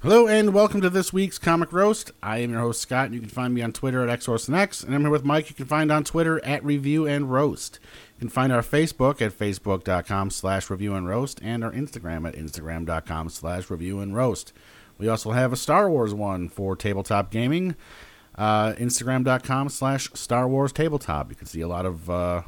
Hello and welcome to this week's Comic Roast. I am your host Scott. And you can find me on Twitter at XOrsonX, and I'm here with Mike. You can find on Twitter at Review and Roast. You can find our Facebook at facebook.com slash review and roast and our Instagram at instagram.com slash review and roast. We also have a Star Wars one for tabletop gaming, uh, instagram.com slash Star Wars tabletop. You can see a lot of uh,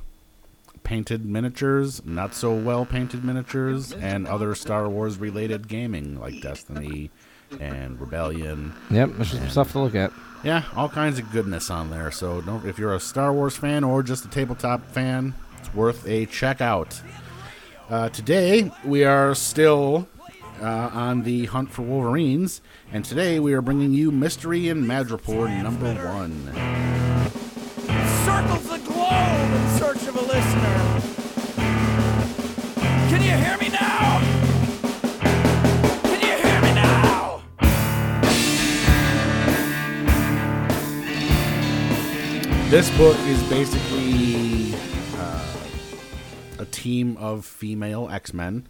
painted miniatures, not so well painted miniatures, and other Star Wars related gaming like Destiny and Rebellion. Yep, there's some stuff to look at. Yeah, all kinds of goodness on there. So don't if you're a Star Wars fan or just a tabletop fan, it's worth a check out. Uh, today we are still uh, on the hunt for Wolverines, and today we are bringing you Mystery in Madripoor number one. circles This book is basically uh, a team of female X Men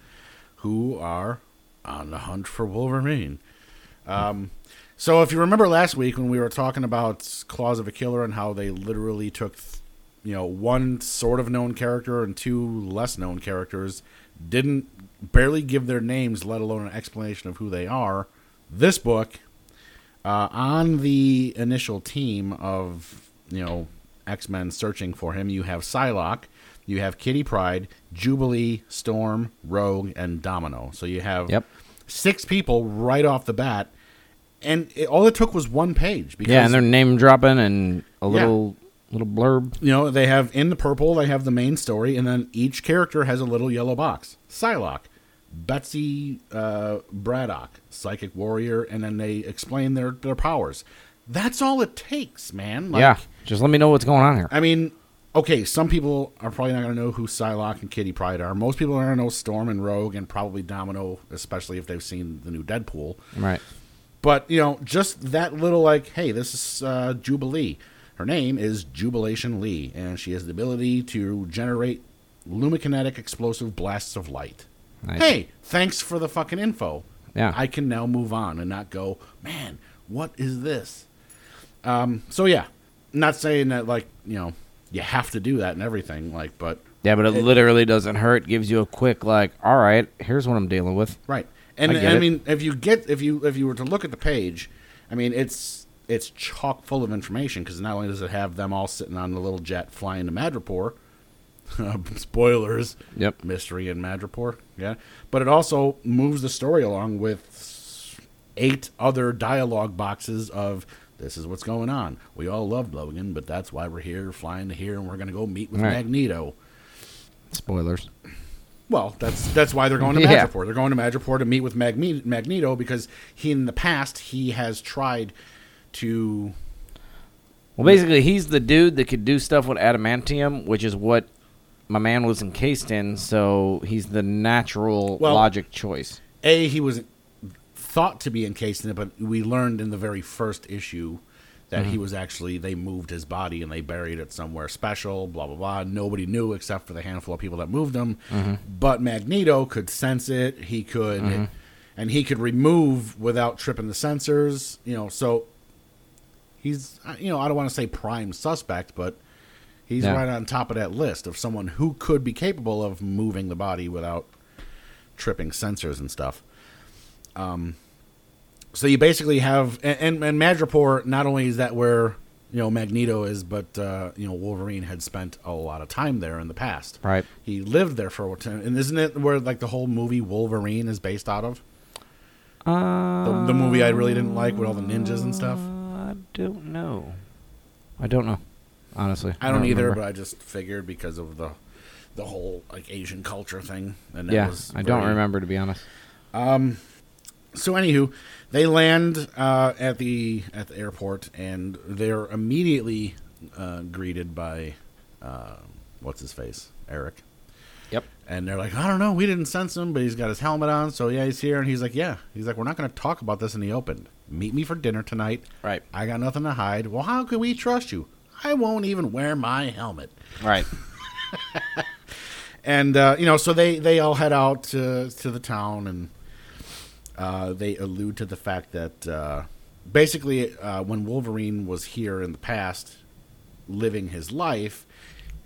who are on the hunt for Wolverine. Um, so, if you remember last week when we were talking about Claws of a Killer and how they literally took, you know, one sort of known character and two less known characters, didn't barely give their names, let alone an explanation of who they are. This book, uh, on the initial team of you know X Men searching for him, you have Psylocke, you have Kitty Pryde, Jubilee, Storm, Rogue, and Domino. So you have Yep. six people right off the bat, and it, all it took was one page. Because Yeah, and they're name dropping and a little little blurb. you know they have in the purple they have the main story, and then each character has a little yellow box. Psylocke. Betsy uh, Braddock, psychic warrior, and then they explain their, their powers. That's all it takes, man. Like, yeah, just let me know what's going on here. I mean, okay, some people are probably not going to know who Psylocke and Kitty Pryde are. Most people are going to know Storm and Rogue and probably Domino, especially if they've seen the new Deadpool. Right. But, you know, just that little, like, hey, this is uh, Jubilee. Her name is Jubilation Lee, and she has the ability to generate lumikinetic explosive blasts of light. Nice. Hey, thanks for the fucking info. Yeah. I can now move on and not go, man, what is this? Um, so yeah, not saying that like you know you have to do that and everything like, but Yeah, but it, literally doesn't hurt. Gives you a quick like, all right, here's what I'm dealing with. right. And I I, mean, if you get if you if you were to look at the page, I mean, it's it's chock full of information because not only does it have them all sitting on the little jet flying to Madripoor, spoilers, Yep. mystery in Madripoor, yeah, but it also moves the story along with eight other dialogue boxes of this is what's going on. We all loved Logan, but that's why we're here, flying to here, and we're going to go meet with Right. Magneto. Spoilers. Well, that's that's why they're going to Yeah. Madripoor. They're going to Madripoor to meet with Magne- Magneto because he, in the past, he has tried to. Well, basically, he's the dude that could do stuff with adamantium, which is what my man was encased in. So he's the natural Well- logic choice. A, he was thought to be encased in it, but we learned in the very first issue that he mm-hmm. was actually they moved his body and they buried it somewhere special. Blah blah blah. Nobody knew except for the handful of people that moved him. Mm-hmm. But Magneto could sense it. He could, mm-hmm. and he could remove without tripping the sensors. You know, so he's you know I don't want to say prime suspect, but he's Yeah. right on top of that list of someone who could be capable of moving the body without tripping sensors and stuff. Um, so you basically have and, and, and Madripoor. Not only is that where you know Magneto is, but uh, you know Wolverine had spent a lot of time there in the past. Right. He lived there for a time, and isn't it where like the whole movie Wolverine is based out of? Uh, The, the movie I really didn't like with all the ninjas and stuff. I don't know. I don't know. Honestly, I don't either, remember. but I just figured because of the the whole like Asian culture thing. And that yeah, was I don't remember to be honest. So, anywho, they land uh, at the at the airport, and they're immediately uh, greeted by uh, what's his face, Eric. Yep. And they're like, I don't know, we didn't sense him, but he's got his helmet on, so yeah, he's here. And he's like, yeah, he's like, we're not going to talk about this in the open. Meet me for dinner tonight. Right. I got nothing to hide. Well, how can we trust you? I won't even wear my helmet. Right. and uh, you know, so they they all head out to to the town, and uh, they allude to the fact that uh, basically uh, when Wolverine was here in the past, living his life,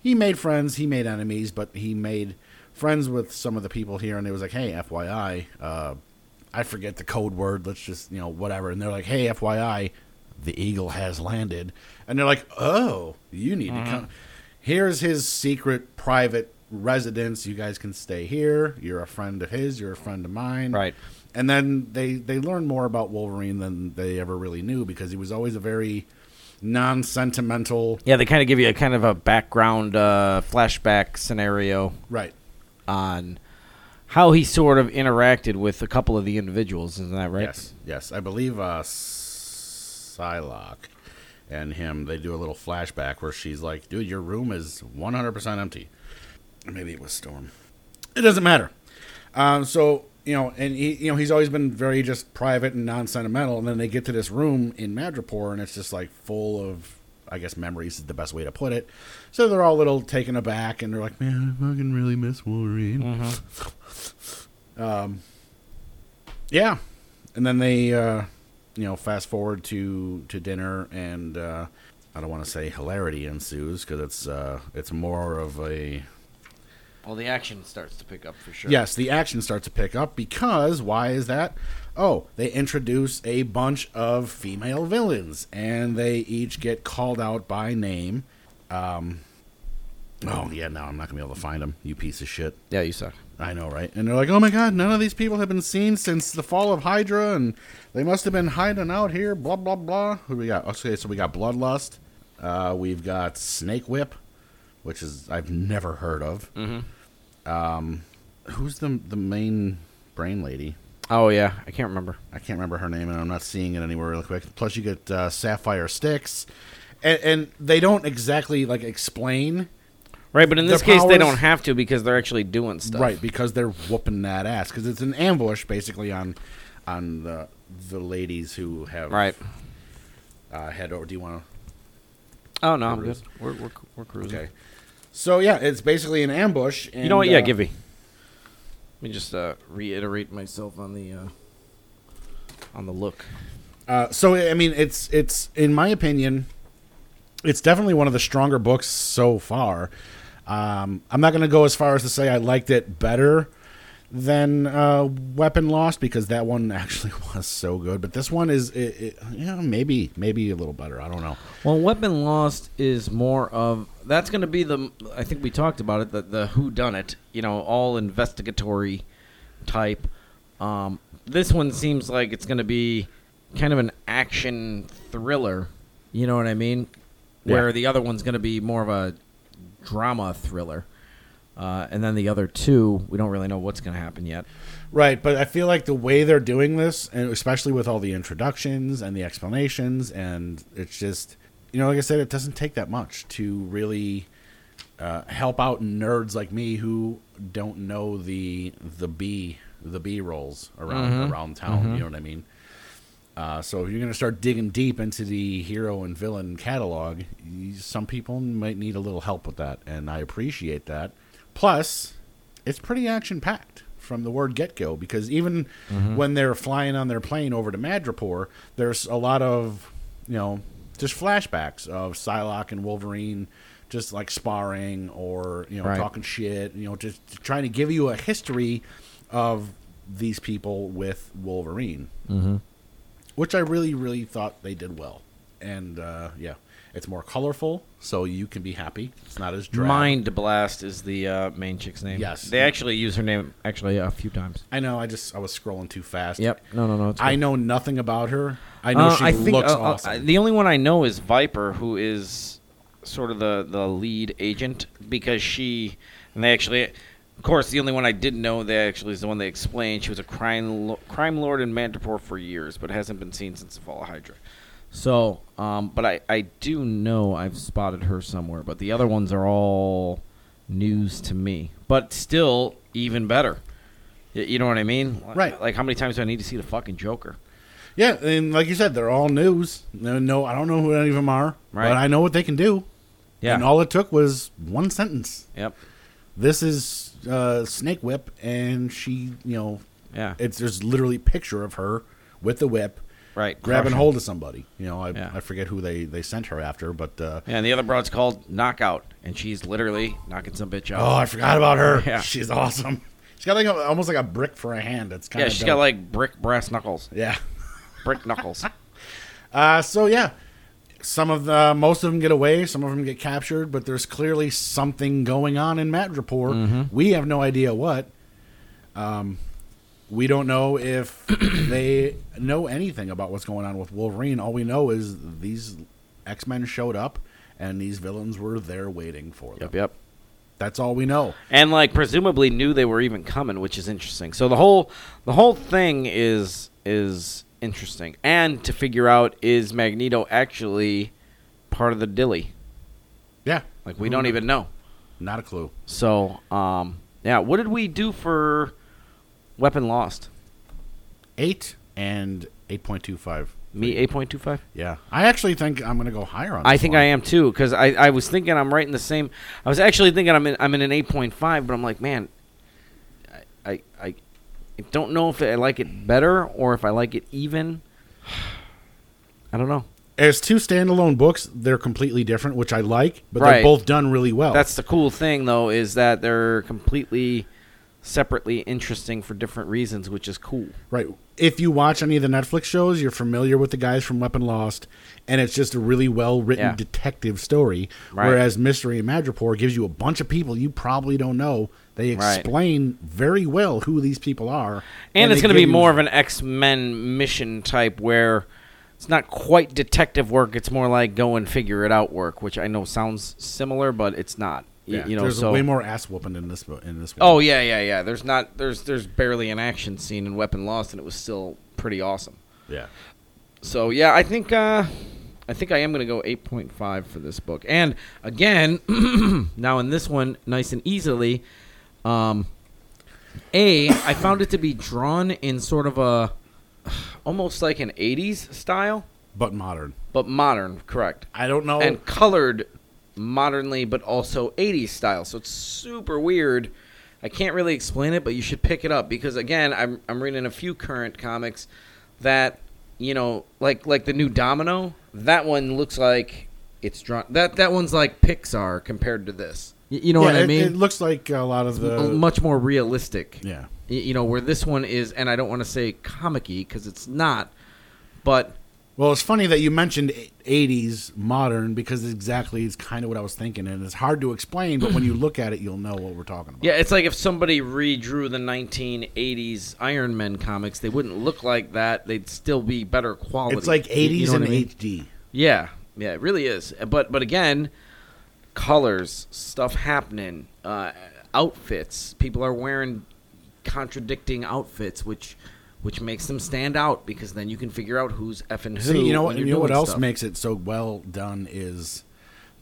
he made friends, he made enemies, but he made friends with some of the people here, and it was like, hey, FYI, uh, I forget the code word. Let's just you know whatever, and they're like, hey, FYI, the eagle has landed, and they're like, oh, you need to come. Here's his secret private residence. You guys can stay here. You're a friend of his. You're a friend of mine. Right. And then they they learn more about Wolverine than they ever really knew because he was always a very non-sentimental. Yeah, they kind of give you a kind of a background uh, flashback scenario Right. on how he sort of interacted with a couple of the individuals. Isn't that right? Yes. Yes. I believe uh, Psylocke and him they do a little flashback where she's like, "Dude, your room is 100% empty." Maybe it was Storm. It doesn't matter. Um, so you know, and he, you know, he's always been very just private and non-sentimental. And then they get to this room in Madripoor, and it's just like full of, I guess, memories is the best way to put it. So they're all a little taken aback, and they're like, "Man, I fucking really miss Wolverine." Um, yeah, and then they, uh, you know, fast forward to to dinner, and uh, I don't want to say hilarity ensues because it's uh, it's more of a Well, the action starts to pick up for sure. Yes, the action starts to pick up because why is that? Oh, they introduce a bunch of female villains, and they each get called out by name. Um, oh yeah, now I'm not gonna be able to find them. You piece of shit. Yeah, you suck. I know, right? And they're like, "Oh my god, none of these people have been seen since the fall of Hydra, and they must have been hiding out here." Blah blah blah. Who do we got? Okay, so we got Bloodlust. Uh, we've got Snake Whip, which is I've never heard of. Mm-hmm. Um, who's the the main brain lady? Oh yeah, I can't remember. I can't remember her name, and I'm not seeing it anywhere real quick. Plus, you get uh, Sapphire Styx, and, and they don't exactly like explain Right, but in this case, they don't have to because they're actually doing stuff. right because they're whooping that ass because it's an ambush basically on on the the ladies who have Right. uh, head over. Do you want to? Oh no, I'm good. We're we're, we're cruising. Okay. So yeah, it's basically an ambush. And, You know what? Yeah, uh, me. Let me just uh, reiterate myself on the uh, on the look. Uh, so I mean, it's it's in my opinion, it's definitely one of the stronger books so far. Um, I'm not going to go as far as to say I liked it better than uh, Weapon Lost because that one actually was so good. But this one is, it, it, yeah, maybe maybe a little better. I don't know. Well, Weapon Lost is more of that's going to be the I think we talked about it the the who done it, you know, all investigatory type. Um, this one seems like it's going to be kind of an action thriller, you know what I mean? Where Yeah. the other one's going to be more of a drama thriller. Uh, and then the other two, we don't really know what's going to happen yet. Right, but I feel like the way they're doing this, and especially with all the introductions and the explanations, and it's just, you know, like I said, it doesn't take that much to really uh, help out nerds like me who don't know the the B the B rolls around Mhm. around town. You know what I mean? Uh, so if you're going to start digging deep into the hero and villain catalog, some people might need a little help with that, and I appreciate that. Plus, it's pretty action packed from the word get go because even when they're flying on their plane over to Madripoor, there's a lot of you know just flashbacks of Psylocke and Wolverine just like sparring or you know Right. talking shit, you know, just trying to give you a history of these people with Wolverine Mm-hmm. which I really, really thought they did well. And uh, yeah, it's more colorful, so you can be happy. It's not as drab. Mind Blast is the uh, main chick's name. Yes. They actually use her name actually a few times. I know. I just I was scrolling too fast. Yep. No, no, no. It's I good. know nothing about her. I know Uh, she I think, looks uh, uh, awesome. the only one I know is Viper, who is sort of the, the lead agent because she and they actually, of course, the only one I didn't know that actually is the one they explained. She was a crime lo- crime lord in Madripoor for years, but hasn't been seen since the fall of Hydra. So, um, but I, I do know I've spotted her somewhere, but the other ones are all news to me. But still, even better. Y- You know what I mean? Right. Like, how many times do I need to see the fucking Joker? yeah, and like you said, they're all news. No, no, I don't know who any of them are, Right. but I know what they can do. Yeah. And all it took was one sentence. Yep. This is uh, Snake Whip, and she, you know, Yeah. It's there's literally a picture of her with the whip, Right. grabbing crushing. hold of somebody. You know, I, Yeah. I forget who they they sent her after, but uh, Yeah, and the other broad's called Knockout, and she's literally knocking some bitch out. oh, I forgot about her. Yeah. She's awesome. She's got like a, almost like a brick for a hand. It's kind yeah, of she's got like brick brass knuckles. yeah. Brick knuckles. Uh, so yeah, some of the most of them get away, some of them get captured, but there's clearly something going on in Madripoor. Mm-hmm. We have no idea what. Um, we don't know if they know anything about what's going on with Wolverine. All we know is these X Men showed up, and these villains were there waiting for them. yep, yep. That's all we know. and like presumably knew they were even coming, which is interesting. So the whole the whole thing is is interesting, and to figure out is Magneto actually part of the Dilly? Yeah, Like we don't even know. not a clue. So um, yeah, what did we do for Weapon Lost? Eight and eight point two five. Me eight point two five. Yeah, I actually think I'm going to go higher on. I think one. I am too because I, I was thinking I'm right in the same. I was actually thinking I'm in I'm in an eight point five, but I'm like, man, I I, I don't know if I like it better or if I like it even. I don't know. as two standalone books, they're completely different, which I like, but Right. they're both done really well. That's the cool thing though is that they're completely separately interesting for different reasons, which is cool. right. If you watch any of the Netflix shows, you're familiar with the guys from Weapon Lost, and it's just a really well written Yeah. detective story. Right. Whereas Mystery and Madripoor gives you a bunch of people you probably don't know. They Right. explain very well who these people are, And, it's going to be more of an X Men mission type where it's not quite detective work. It's more like go and figure it out work, which I know sounds similar, but it's not. Y- Yeah, you know, there's so way more ass whooping in this bo- in this one. Oh yeah, yeah, yeah. There's not. There's there's barely an action scene in Weapon Lost, and it was still pretty awesome. yeah. So yeah, I think uh, I think I am gonna go 8.5 for this book. And again, now in this one, nice and easily, um, a I found it to be drawn in sort of a almost like an 80s style, But modern. but modern, correct, I don't know. and colored modernly, but also 80s style. So it's super weird. I can't really explain it, but you should pick it up because again, I'm I'm reading a few current comics that you know, like like the new Domino. That one looks like it's drawn. That that one's like Pixar compared to this. Y- You know Yeah, what I mean? It looks like a lot of the. Much more realistic. yeah. Y- You know where this one is, and I don't want to say comic-y because it's not, but Well, it's funny that you mentioned e- 80s modern because exactly it's kind of what I was thinking, and it's hard to explain. But when you look at it, you'll know what we're talking about. Yeah, it's like if somebody redrew the 1980s Iron Man comics, they wouldn't look like that. They'd still be better quality. it's like 80s you know and I mean? HD. Yeah, yeah, it really is. But but again, colors, stuff happening, uh, outfits. People are wearing contradicting outfits, which which makes them stand out because then you can figure out who's effing who. See, you know what? You know what else stuff. makes it so well done is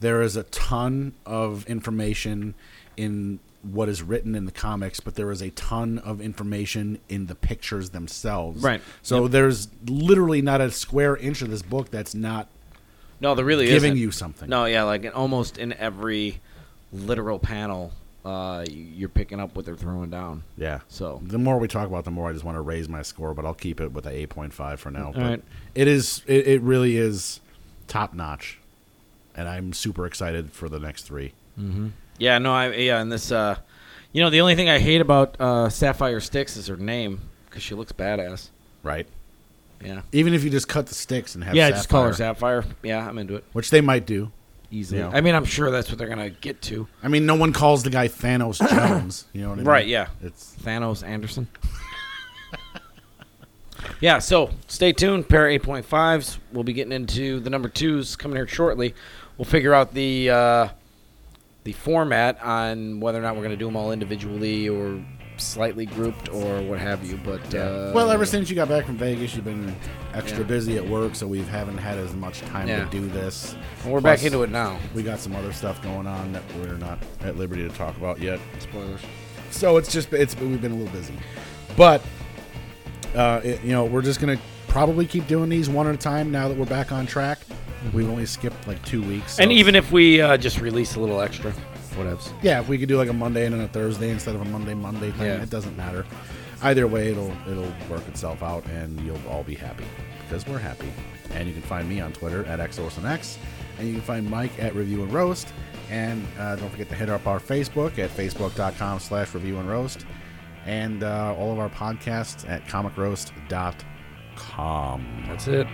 there is a ton of information in what is written in the comics, but there is a ton of information in the pictures themselves. Right. So there's literally not a square inch of this book that's not No, there really giving isn't. you something. No, yeah, like almost in every literal panel, uh, you're picking up what they're throwing down. Yeah. So The more we talk about, the more I just want to raise my score, but I'll keep it with a eight point five for now. All but right. it is it, it really is top notch, and I'm super excited for the next three. yeah, no, I yeah, and this, uh, you know, the only thing I hate about uh, Sapphire Styx is her name because she looks badass. Right. Yeah. Even if you just cut the sticks and have yeah, just call her Sapphire, Sapphire. Yeah, I'm into it which they might do. Easily. Yeah. I mean, I'm sure that's what they're gonna get to. I mean, no one calls the guy Thanos Jones. You know what I mean? Right, yeah. It's Thanos Anderson. yeah, so stay tuned. Pair eight point fives. We'll be getting into the number twos coming here shortly. We'll figure out the uh, the format on whether or not we're going to do them all individually or slightly grouped or what have you. But uh, well, ever since you got back from Vegas, you've been extra Yeah. busy at work, so we haven't had as much time Yeah. to do this. we're back into it now. We got some other stuff going on that we're not at liberty to talk about yet. Spoilers. So it's just it's we've been a little busy, but uh, it, you know we're just gonna probably keep doing these one at a time now that we're back on track. We've only skipped like two weeks, so And even if we uh, just release a little extra, whatevs. yeah, if we could do like a Monday and then a Thursday instead of a Monday Monday thing, Yeah. it doesn't matter. either way, it'll it'll work itself out, and you'll all be happy because we're happy. And you can find me on Twitter at xorsonx, and you can find Mike at Review and Roast. And uh, don't forget to hit up our Facebook at facebook.com slash review and roast. And uh, all of our podcasts at comicroast.com. That's it.